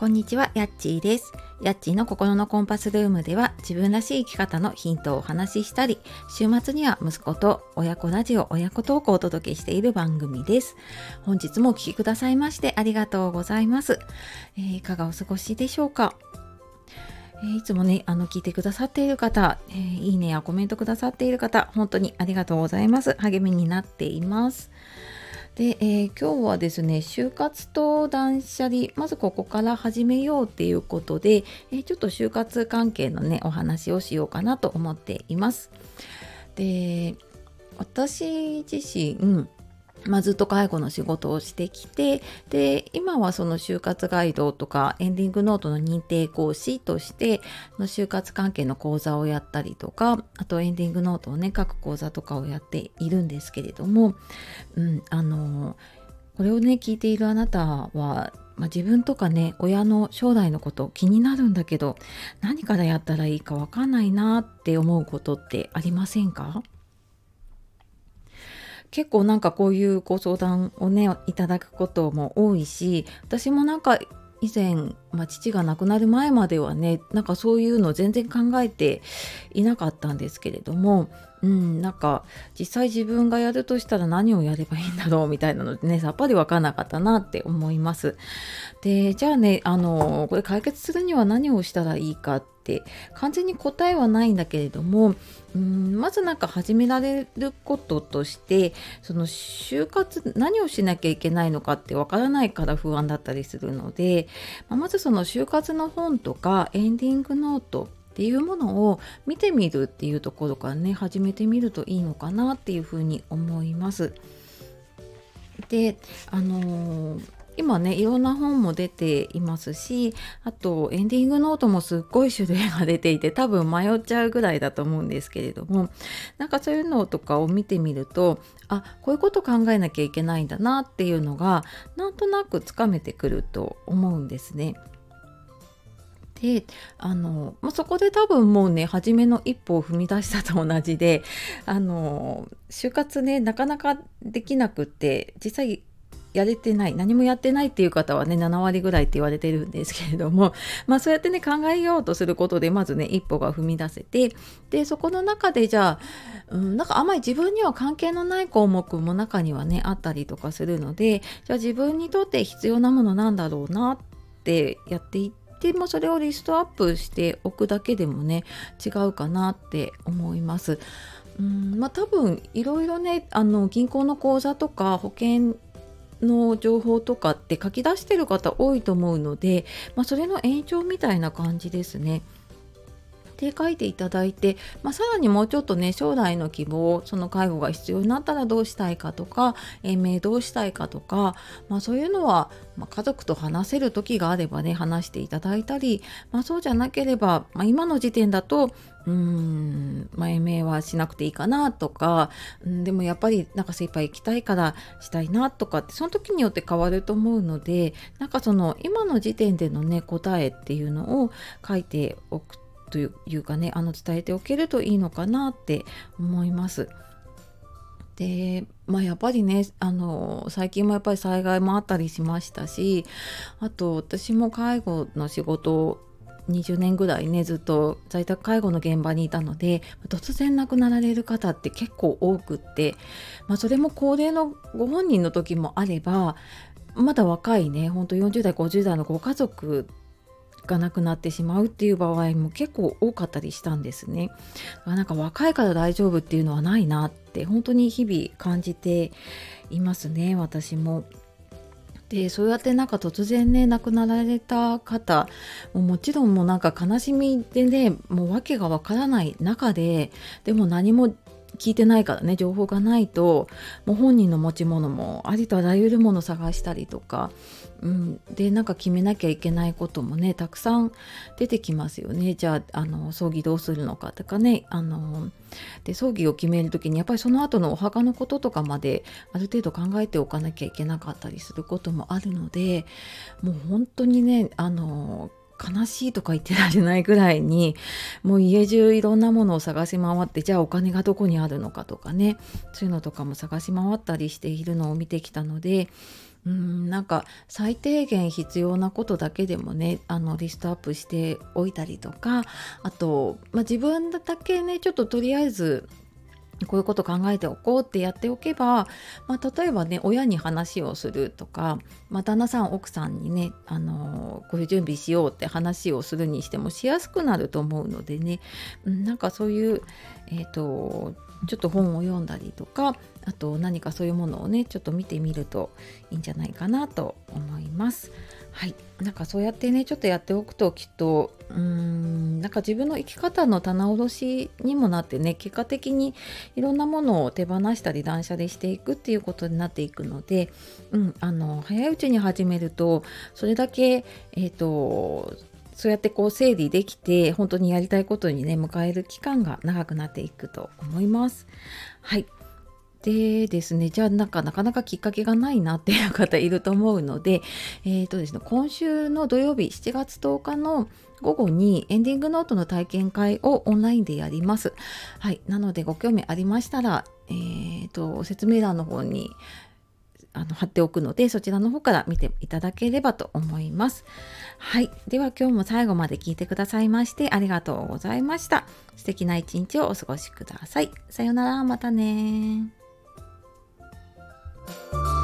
こんにちは、やっちーです。やっちーの心のコンパスルームでは自分らしい生き方のヒントをお話ししたり、週末には息子と親子ラジオ、親子トークをお届けしている番組です。本日もお聴きくださいましてありがとうございます。えー、いかがお過ごしでしょうか？えー、いつもね、あの、聞いてくださっている方、えー、いいねやコメントくださっている方、本当にありがとうございます。励みになっています。で、えー、今日はですね就活と断捨離まずここから始めようっていうことで、えー、ちょっと就活関係のねお話をしようかなと思っています。で私自身まあ、ずっと介護の仕事をしてきてで今はその就活ガイドとかエンディングノートの認定講師としての就活関係の講座をやったりとかあとエンディングノートをね書く講座とかをやっているんですけれども、うん、あのこれをね聞いているあなたはまあ、自分とかね親の将来のこと気になるんだけど何からやったらいいか分かんないなって思うことってありませんか？結構なんかこういうご相談をねいただくことも多いし私もなんか以前、まあ、父が亡くなる前まではねなんかそういうの全然考えていなかったんですけれどもうん、なんか実際自分がやるとしたら何をやればいいんだろうみたいなのでねさっぱり分かんなかったなって思います。でじゃあねあのこれ解決するには何をしたらいいかって完全に答えはないんだけれどもうんまずなんか始められることとしてその就活何をしなきゃいけないのかって分からないから不安だったりするので、まあ、まずその就活の本とかエンディングノートっていうものを見てみるっていうところからね始めてみるといいのかなっていうふうに思います。であのー今ねいろんな本も出ていますしあとエンディングノートもすっごい種類が出ていて多分迷っちゃうぐらいだと思うんですけれどもなんかそういうのとかを見てみるとあこういうこと考えなきゃいけないんだなっていうのがなんとなくつかめてくると思うんですね。であの、まあ、そこで多分もうね初めの一歩を踏み出したと同じであの就活ねなかなかできなくって実際やれてない何もやってないっていう方はね7割ぐらいって言われてるんですけれども まあそうやってね考えようとすることでまずね一歩が踏み出せてでそこの中でじゃあ、うん、なんかあまり自分には関係のない項目も中にはねあったりとかするのでじゃあ自分にとって必要なものなんだろうなってやっていってで、まあ、それをリストアップしておくだけでもね違うかなって思います。うんまあ、多分いろいろねあの銀行の口座とか保険の情報とかって書き出してる方多いと思うので、まあ、それの延長みたいな感じですね。で書いていただいて、まあ、さらにもうちょっとね将来の希望その介護が必要になったらどうしたいかとか延命どうしたいかとか、まあ、そういうのは、まあ、家族と話せる時があればね話していただいたり、まあ、そうじゃなければ、まあ、今の時点だとうーん、まあ、延命はしなくていいかなとか、うん、でもやっぱりなんか精一杯行きたいからしたいなとかってその時によって変わると思うのでなんかその今の時点でのね答えっていうのを書いておくとというかねあの伝えておけるといいのかなって思います。でまあやっぱりねあの最近もやっぱり災害もあったりしましたしあと私も介護の仕事を20年ぐらいねずっと在宅介護の現場にいたので突然亡くなられる方って結構多くって、まあ、それも高齢のご本人の時もあればまだ若いねほんと40代50代のご家族がなくなってしまうっていう場合も結構多かったりしたんですね。なんか若いから大丈夫っていうのはないなって本当に日々感じていますね私も。でそうやってなんか突然ね亡くなられた方ももちろんもうなんか悲しみでねもう訳がわからない中ででも何も聞いてないからね情報がないともう本人の持ち物もありとあらゆるもの探したりとか、うん、でなんか決めなきゃいけないこともねたくさん出てきますよね。じゃああの葬儀どうするのかとかねあので葬儀を決める時にやっぱりその後のお墓のこととかまである程度考えておかなきゃいけなかったりすることもあるのでもう本当にねあの悲しいとか言ってられないぐらいに もう家中いろんなものを探し回ってじゃあお金がどこにあるのかとかねそういうのとかも探し回ったりしているのを見てきたのでうんなんか最低限必要なことだけでもねあのリストアップしておいたりとかあと、まあ、自分だけねちょっととりあえずこういうこと考えておこうってやっておけば、まあ、例えばね親に話をするとか、まあ、旦那さん奥さんにね、あのー、こういう準備しようって話をするにしてもしやすくなると思うのでね、うん、なんかそういう、えーとちょっと本を読んだりとかあと何かそういうものをねちょっと見てみるといいんじゃないかなと思います。はいなんかそうやってねちょっとやっておくときっとうーんなんか自分の生き方の棚卸しにもなってね結果的にいろんなものを手放したり断捨離していくっていうことになっていくので、うん、あの早いうちに始めるとそれだけえっ、ー、とそうやってこう整理できて本当にやりたいことにね迎える期間が長くなっていくと思います。はいでですね、じゃあなんかなかなかきっかけがないなっていう方いると思うので、えーとですね、今週の土曜日7月10日の午後にエンディングノートの体験会をオンラインでやります。はい、なのでご興味ありましたら、えーと、説明欄の方にあの貼っておくのでそちらの方から見ていただければと思います。はい。では今日も最後まで聞いてくださいましてありがとうございました。素敵な一日をお過ごしください。さようなら。またね Thank you.